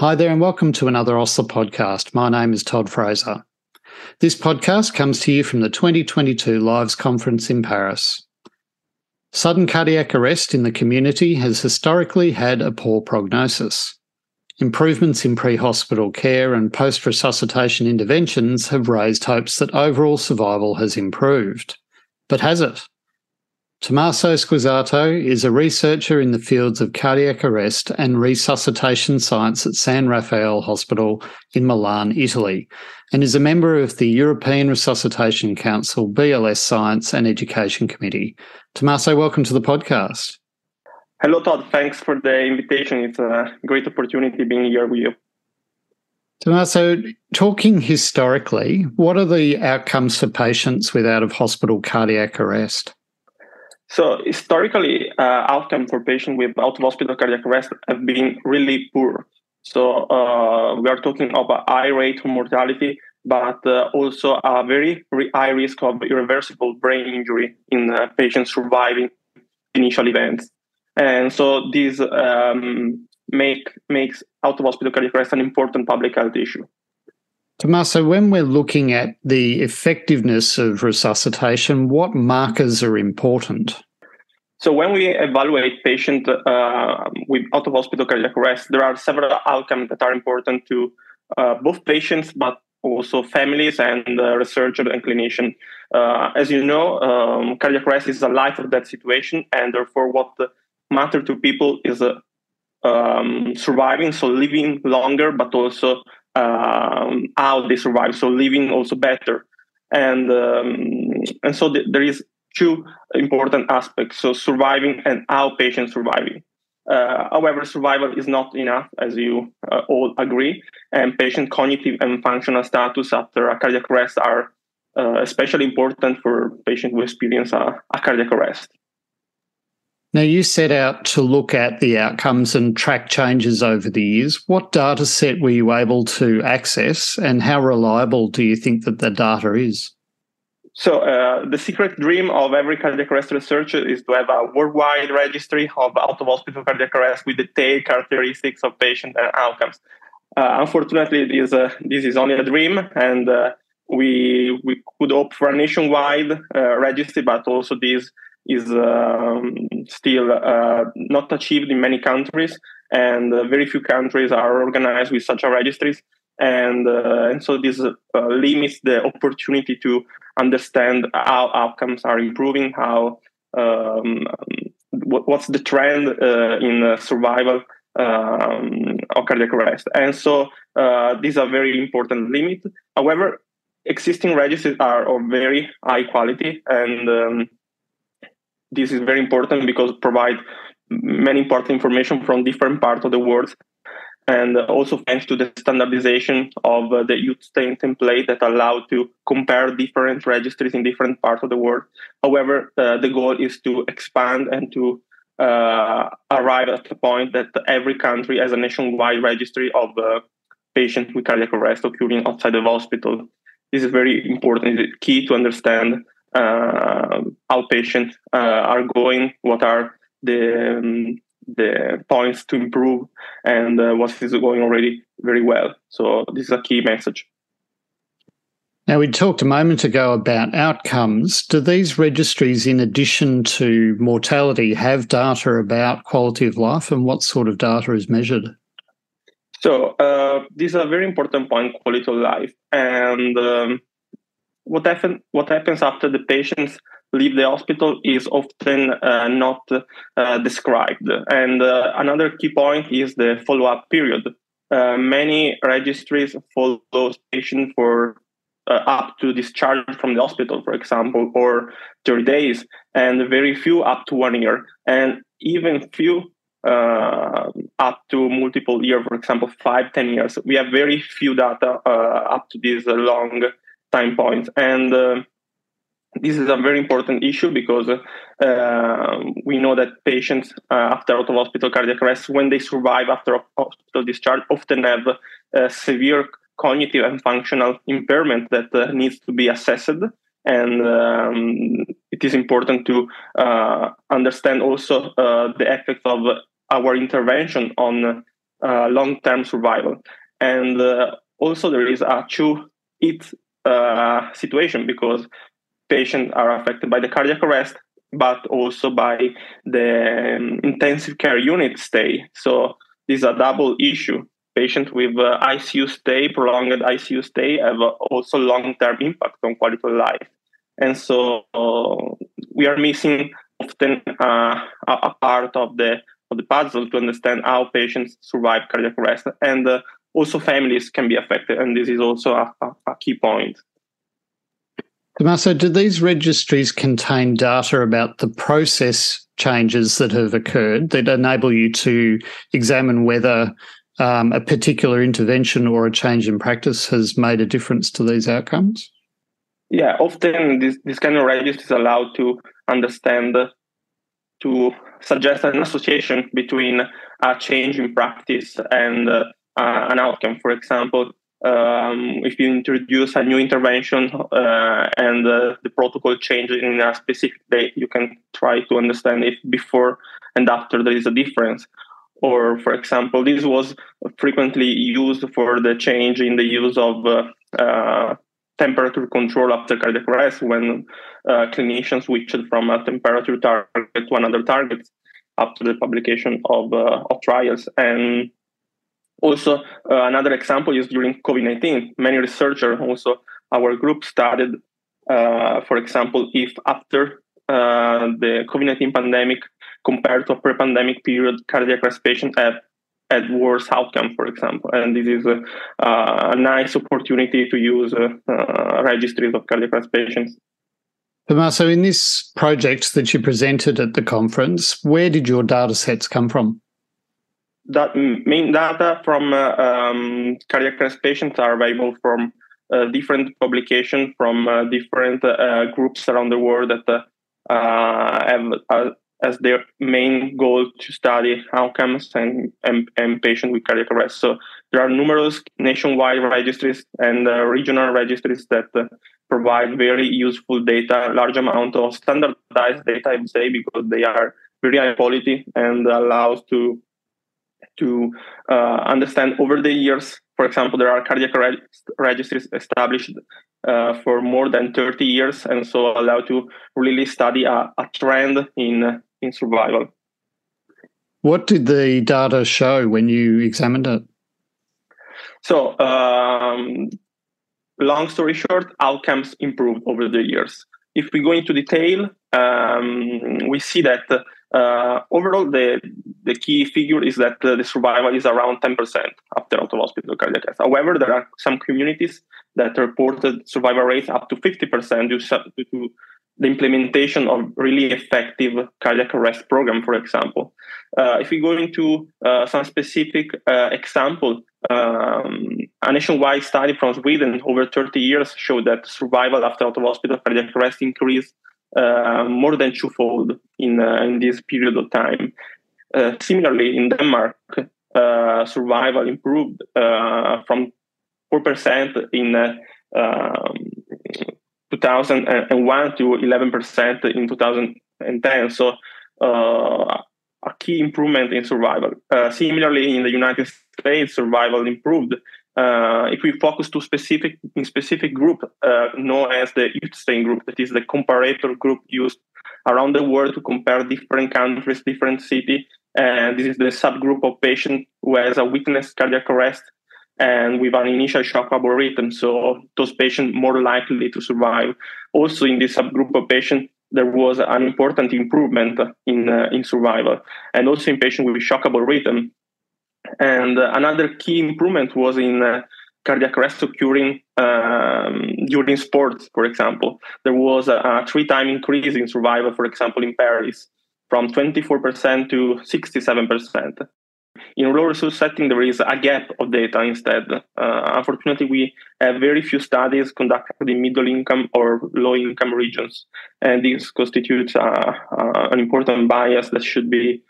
Hi there, and welcome to another OSLA podcast. My name is Todd Fraser. This podcast comes to you from the 2022 Lives Conference in Paris. Sudden cardiac arrest in the community has historically had a poor prognosis. Improvements in pre hospital care and post resuscitation interventions have raised hopes that overall survival has improved. But has it? Tommaso Squizzato is a researcher in the fields of cardiac arrest and resuscitation science at San Raffaele Hospital in Milan, Italy, and is a member of the European Resuscitation Council BLS Science and Education Committee. Tommaso, welcome to the podcast. Hello, Todd. Thanks for the invitation. It's a great opportunity being here with you. Tommaso, talking historically, what are the outcomes for patients with out of hospital cardiac arrest? So historically, uh, outcome for patients with out of hospital cardiac arrest have been really poor. So uh, we are talking about high rate of mortality, but uh, also a very high risk of irreversible brain injury in uh, patients surviving initial events. And so this um, make makes out of hospital cardiac arrest an important public health issue. Tommaso, when we're looking at the effectiveness of resuscitation, what markers are important? So, when we evaluate patients uh, with out of hospital cardiac arrest, there are several outcomes that are important to uh, both patients, but also families and uh, researchers and clinicians. Uh, as you know, um, cardiac arrest is a life or death situation, and therefore, what matters to people is uh, um, surviving, so living longer, but also um, how they survive. So living also better, and um, and so th- there is two important aspects. So surviving and how patients surviving. Uh, however, survival is not enough, as you uh, all agree, and patient cognitive and functional status after a cardiac arrest are uh, especially important for patients who experience a, a cardiac arrest. Now, you set out to look at the outcomes and track changes over the years. What data set were you able to access, and how reliable do you think that the data is? So, uh, the secret dream of every cardiac arrest researcher is to have a worldwide registry of out of hospital cardiac arrest with detailed characteristics of patient and outcomes. Uh, unfortunately, this, uh, this is only a dream, and uh, we, we could hope for a nationwide uh, registry, but also this is um, still uh, not achieved in many countries, and uh, very few countries are organized with such a registries. And, uh, and so this uh, limits the opportunity to understand how outcomes are improving, how um, what, what's the trend uh, in survival um, of cardiac arrest. And so uh, these are very important limit. However, existing registries are of very high quality and um, this is very important because provide many important information from different parts of the world and also thanks to the standardization of uh, the Utstein template that allow to compare different registries in different parts of the world. However, uh, the goal is to expand and to uh, arrive at the point that every country has a nationwide registry of uh, patients with cardiac arrest occurring outside of hospital. This is very important. Key to understand uh, how patients uh, are going, what are the um, the points to improve, and uh, what is going already very well. So this is a key message. Now, we talked a moment ago about outcomes. Do these registries, in addition to mortality, have data about quality of life and what sort of data is measured? So, uh, this is a very important point quality of life. And um, what, happen, what happens after the patients leave the hospital is often uh, not uh, described. And uh, another key point is the follow up period. Uh, many registries follow patients for uh, up to discharge from the hospital, for example, or 30 days, and very few up to one year, and even few uh, up to multiple years, for example, five, ten years. We have very few data up to this long time points. And uh, this is a very important issue because uh, we know that patients uh, after out of hospital cardiac arrest, when they survive after hospital discharge, often have uh, severe cognitive and functional impairment that uh, needs to be assessed. And um, it is important to understand also the effect of our intervention on long-term survival. And also there is a two-hit uh, situation because patients are affected by the cardiac arrest, but also by the um, intensive care unit stay. So this is a double issue. Patients with uh, ICU stay, prolonged ICU stay, have also long-term impact on quality of life. And so uh, we are missing often uh, a part of the of the puzzle to understand how patients survive cardiac arrest, and uh, also families can be affected, and this is also a, a, a key point. Tommaso, do these registries contain data about the process changes that have occurred that enable you to examine whether um, a particular intervention or a change in practice has made a difference to these outcomes? Yeah, often this, this kind of registries allowed to understand, to suggest an association between a change in practice and uh, an outcome. For example, um, if you introduce a new intervention uh, and uh, the protocol changes in a specific date, you can try to understand if before and after there is a difference. Or, for example, this was frequently used for the change in the use of uh, uh temperature control after cardiac arrest when uh, clinicians switched from a temperature target to another target after the publication of, uh, of trials. And also, uh, another example is during COVID 19. Many researchers, also our group, studied, uh, for example, if after uh, the COVID 19 pandemic compared to a pre pandemic period, cardiac arrest patients had, had worse outcome, for example. And this is a, a nice opportunity to use uh, uh, registries of cardiac arrest patients. So, in this project that you presented at the conference, where did your data sets come from? That main data from uh, um, cardiac are available from uh, different publications from uh, different uh, groups around the world that uh, uh, have as their main goal to study outcomes and, and, and patients with cardiac arrest. So there are numerous nationwide registries and regional registries that provide very useful data, large amount of standardized data, I would say, because they are very high quality and allows to to uh, understand over the years. For example, there are cardiac reg- registries established uh, for more than 30 years, and so allow to really study a, a trend in in survival. What did the data show when you examined it? So, um, long story short, outcomes improved over the years. If we go into detail, um, we see that uh, overall, the the key figure is that uh, the survival is around 10% after out of hospital cardiac arrest. However, there are some communities that reported survival rates up to 50% due to the implementation of really effective cardiac arrest program, for example. Uh, if we go into uh, some specific uh, example, um, a nationwide study from Sweden over 30 years showed that survival after out of hospital cardiac arrest increased uh, more than twofold in, uh, in this period of time. Uh, similarly, in Denmark, survival improved from 4% in um, 2001 to 11% in 2010. So uh, a key improvement in survival. Uh, similarly, in the United States, survival improved uh, if we focus to specific in specific group uh, known as the Utstein group, that is the comparator group used around the world to compare different countries, different cities. And this is the subgroup of patients who has a witnessed cardiac arrest and with an initial shock rhythm. So those patients more likely to survive. Also in this subgroup of patients, there was an important improvement in uh, in survival, and also in patients with shockable rhythm, and uh, another key improvement was in uh, cardiac arrest occurring um, during sports, for example. There was a, a three time increase in survival, for example, in Paris, from 24% to 67%. In rural resource setting, there is a gap of data instead. Uh, unfortunately, we have very few studies conducted in middle income or low income regions, and this constitutes uh, uh, an important bias that should be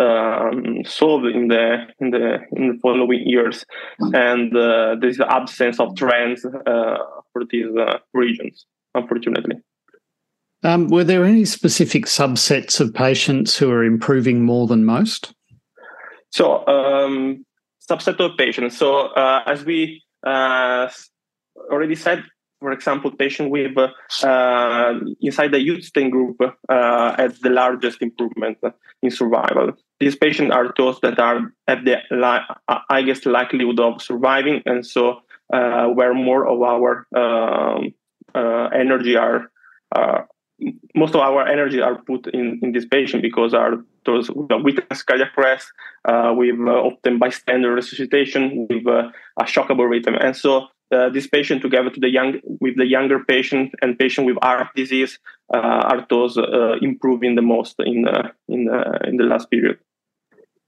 um, solved in the in the in the following years, and uh, there is the absence of trends uh, for these uh, regions, unfortunately. Um, were there any specific subsets of patients who are improving more than most? So, um, subset of patients. So uh, as we uh, already said, for example, patient with uh, inside the Utstein group uh, had the largest improvement in survival. These patients are those that are at the li- highest likelihood of surviving, and so uh, where more of our um, uh, energy are most of our energy are put in, in this patient because are those witness cardiac arrest uh, with uh, often bystander resuscitation with uh, a shockable rhythm. And so uh, this patient together to the young with the younger patient and patient with heart disease uh, are those uh, improving the most in in in the last period.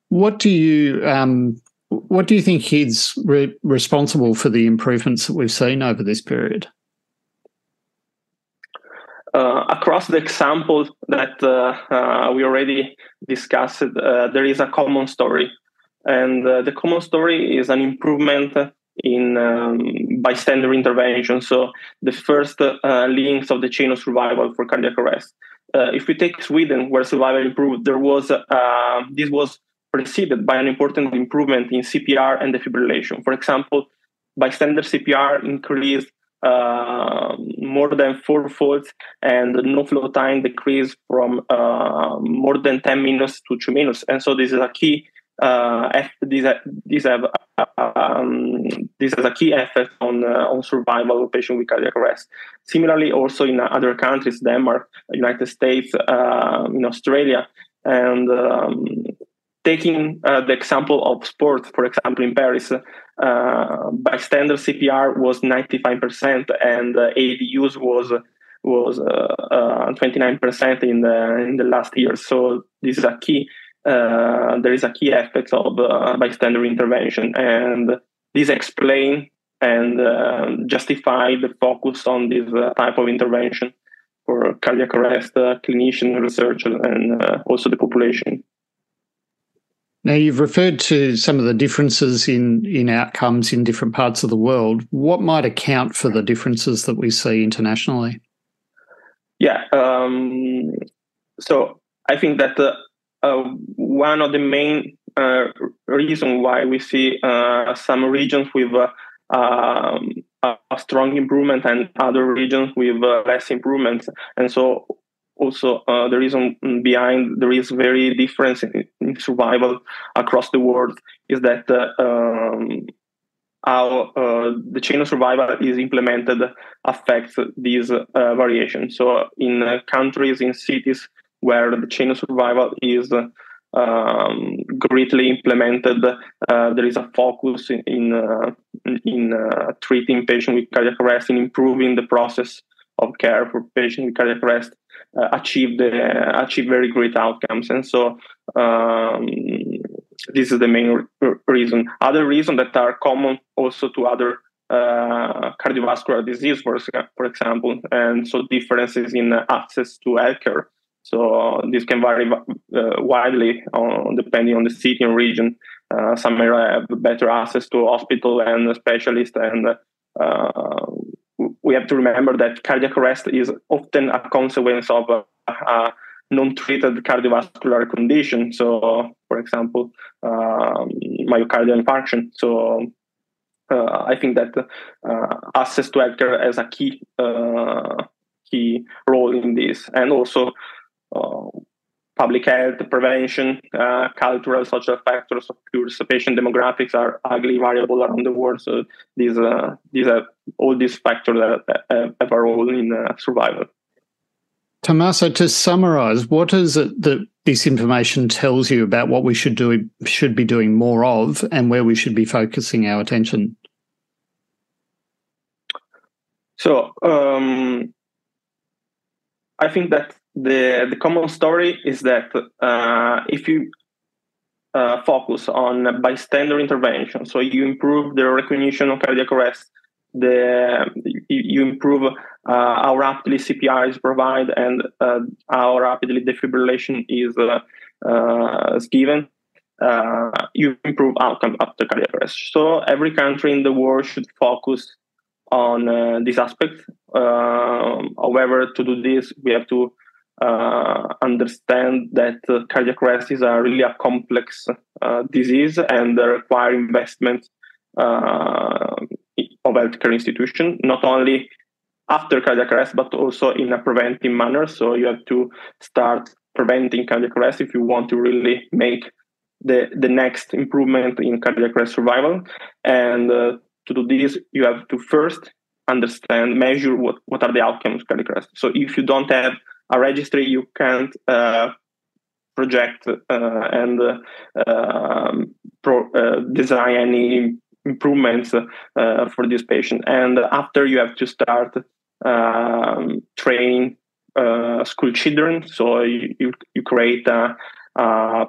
What do you um, what do you think is re- responsible for the improvements that we've seen over this period? Uh, across the examples that uh, uh, we already discussed, there is a common story. And the common story is an improvement in um, bystander intervention. So the first uh, links of the chain of survival for cardiac arrest. Uh, if we take Sweden, where survival improved, there was uh, this was preceded by an important improvement in CPR and defibrillation. For example, bystander CPR increased uh, more than fourfold, and no flow time decreased from uh, more than 10 minutes to two minutes. And so this is a key. Uh, these, have um, this has a key effect on uh, on survival of patients with cardiac arrest. Similarly, also in other countries, Denmark, United States, uh, in Australia, and um, taking uh, the example of sport, for example, in Paris, uh, bystander CPR was 95% and uh, AED use was was 29% uh, in the in the last year. So this is a key. Uh, there is a key aspect of uh, bystander intervention, and this explain and justify the focus on this type of intervention for cardiac arrest, clinician research, and also the population. Now, you've referred to some of the differences in, in outcomes in different parts of the world. What might account for the differences that we see internationally? Yeah. Um, so I think that uh, uh, one of the main uh, reasons why we see uh, some regions with uh, um, a strong improvement and other regions with uh, less improvements, And so also uh, the reason behind there is very difference in, in survival across the world is that uh, um, how uh, the chain of survival is implemented affects these uh, variations. So in uh, countries, in cities where the chain of survival is um, greatly implemented, uh, there is a focus in in, in treating patients with cardiac arrest, in improving the process of care for patients with cardiac arrest achieve the achieve very great outcomes. And so um, this is the main re- reason. Other reasons that are common also to other uh, cardiovascular disease, for, for example, and so differences in access to healthcare. So this can vary uh, widely on, depending on the city and region. Uh, some may have better access to hospital and specialists, and uh, we have to remember that cardiac arrest is often a consequence of a, a non-treated cardiovascular condition. So, for example, um, myocardial infarction. So, uh, I think that uh, access to healthcare has a key uh, key role in this, and also uh, public health, prevention, uh, cultural, social factors, of course, patient demographics are highly variable around the world. So these uh, these are all these factors that have a role in uh, survival. Tommaso, to summarize, what is it that this information tells you about what we should do should be doing more of and where we should be focusing our attention? So um, I think that the the common story is that uh, if you uh, focus on bystander intervention, so you improve the recognition of cardiac arrest, the you improve uh, how rapidly CPR is provided and uh, how rapidly defibrillation is uh, uh, is given. you improve outcome after cardiac arrest. So every country in the world should focus on this aspect. however, to do this, we have to uh, understand that uh, cardiac arrest is a really a complex uh, disease and require investment uh, of healthcare institution, not only after cardiac arrest, but also in a preventive manner. So you have to start preventing cardiac arrest if you want to really make the, the next improvement in cardiac arrest survival. And uh, to do this, you have to first understand, measure what, what are the outcomes of cardiac arrest. So if you don't have a registry, you can't uh, project uh, and um, pro, uh, design any improvements for this patient. And after you have to start um, training school children, so you, you, you create a, a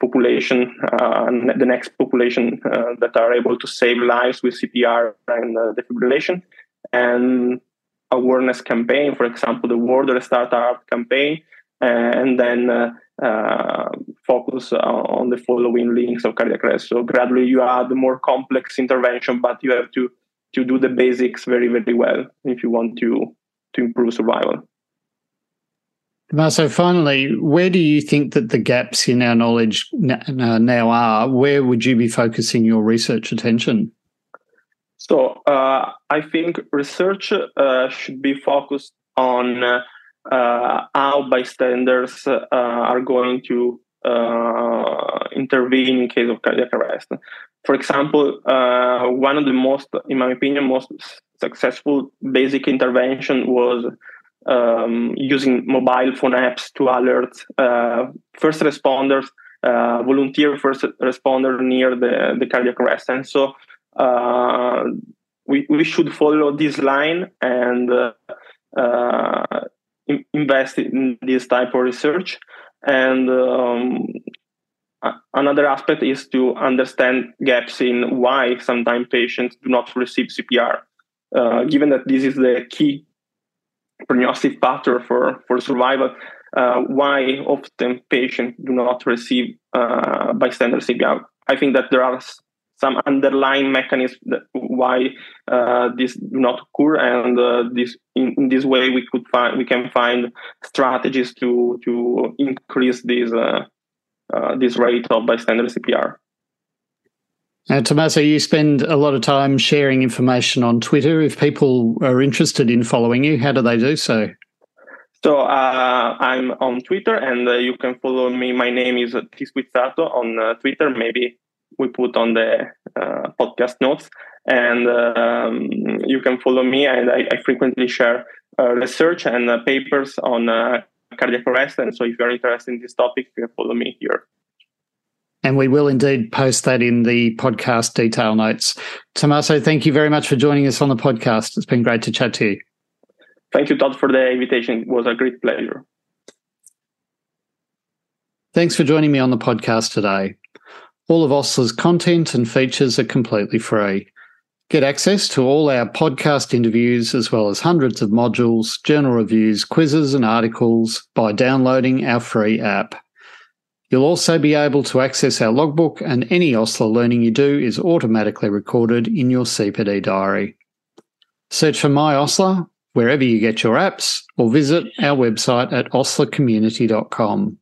population, uh, the next population uh, that are able to save lives with CPR and uh, defibrillation, and awareness campaign, for example, the World Heart campaign, and then uh, uh, focus on the following links of cardiac arrest. So gradually you add more complex intervention, but you have to to do the basics very very well if you want to to improve survival. So finally, where do you think that the gaps in our knowledge now are? Where would you be focusing your research attention? So uh, I think research uh, should be focused on uh, how bystanders uh, are going to uh, intervene in case of cardiac arrest. For example, uh, one of the most, in my opinion, most successful basic intervention was um, using mobile phone apps to alert first responders, volunteer first responder near the, the cardiac arrest. And so uh, we, we should follow this line and uh, uh, invest in this type of research. And um, another aspect is to understand gaps in why sometimes patients do not receive CPR. Uh, given that this is the key prognostic factor for, for survival, uh, why often patients do not receive uh, bystander CPR. I think that there are some underlying mechanisms why uh, this do not occur, and uh, this in, in, this way we could find we can find strategies to to increase this uh, uh this rate of bystander CPR. Now, Tommaso, you spend a lot of time sharing information on Twitter. If people are interested in following you, how do they do so? So uh, I'm on Twitter, and uh, you can follow me. My name is Tisquizzato on uh, Twitter. Maybe we put on the uh, podcast notes, and um, you can follow me. And I, I frequently share uh, research and uh, papers on cardiac arrest. And so, if you're interested in this topic, you can follow me here. And we will indeed post that in the podcast detail notes. Tommaso, thank you very much for joining us on the podcast. It's been great to chat to you. Thank you, Todd, for the invitation. It was a great pleasure. Thanks for joining me on the podcast today. All of OSLA's content and features are completely free. Get access to all our podcast interviews as well as hundreds of modules, journal reviews, quizzes, and articles by downloading our free app. You'll also be able to access our logbook, and any OSLA learning you do is automatically recorded in your CPD diary. Search for My OSLA wherever you get your apps or visit our website at oslacommunity.com.